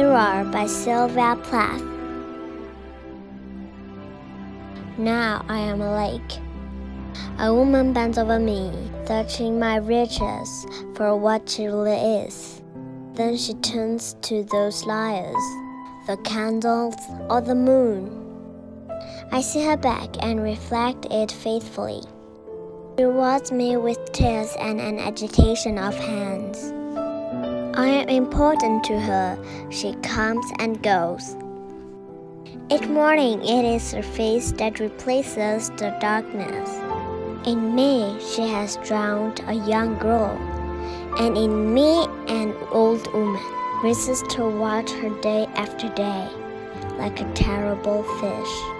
Mirror by Sylvia Plath. Now I am a lake. A woman bends over me, searching my riches for what she really is. Then she turns to those liars, the candles or the moon. I see her back and reflect it faithfully. She rewards me with tears and an agitation of hands. I am important to her. She comes and goes. Each morning, it is her face that replaces the darkness. In me, she has drowned a young girl, and in me, an old woman races to watch her day after day, like a terrible fish.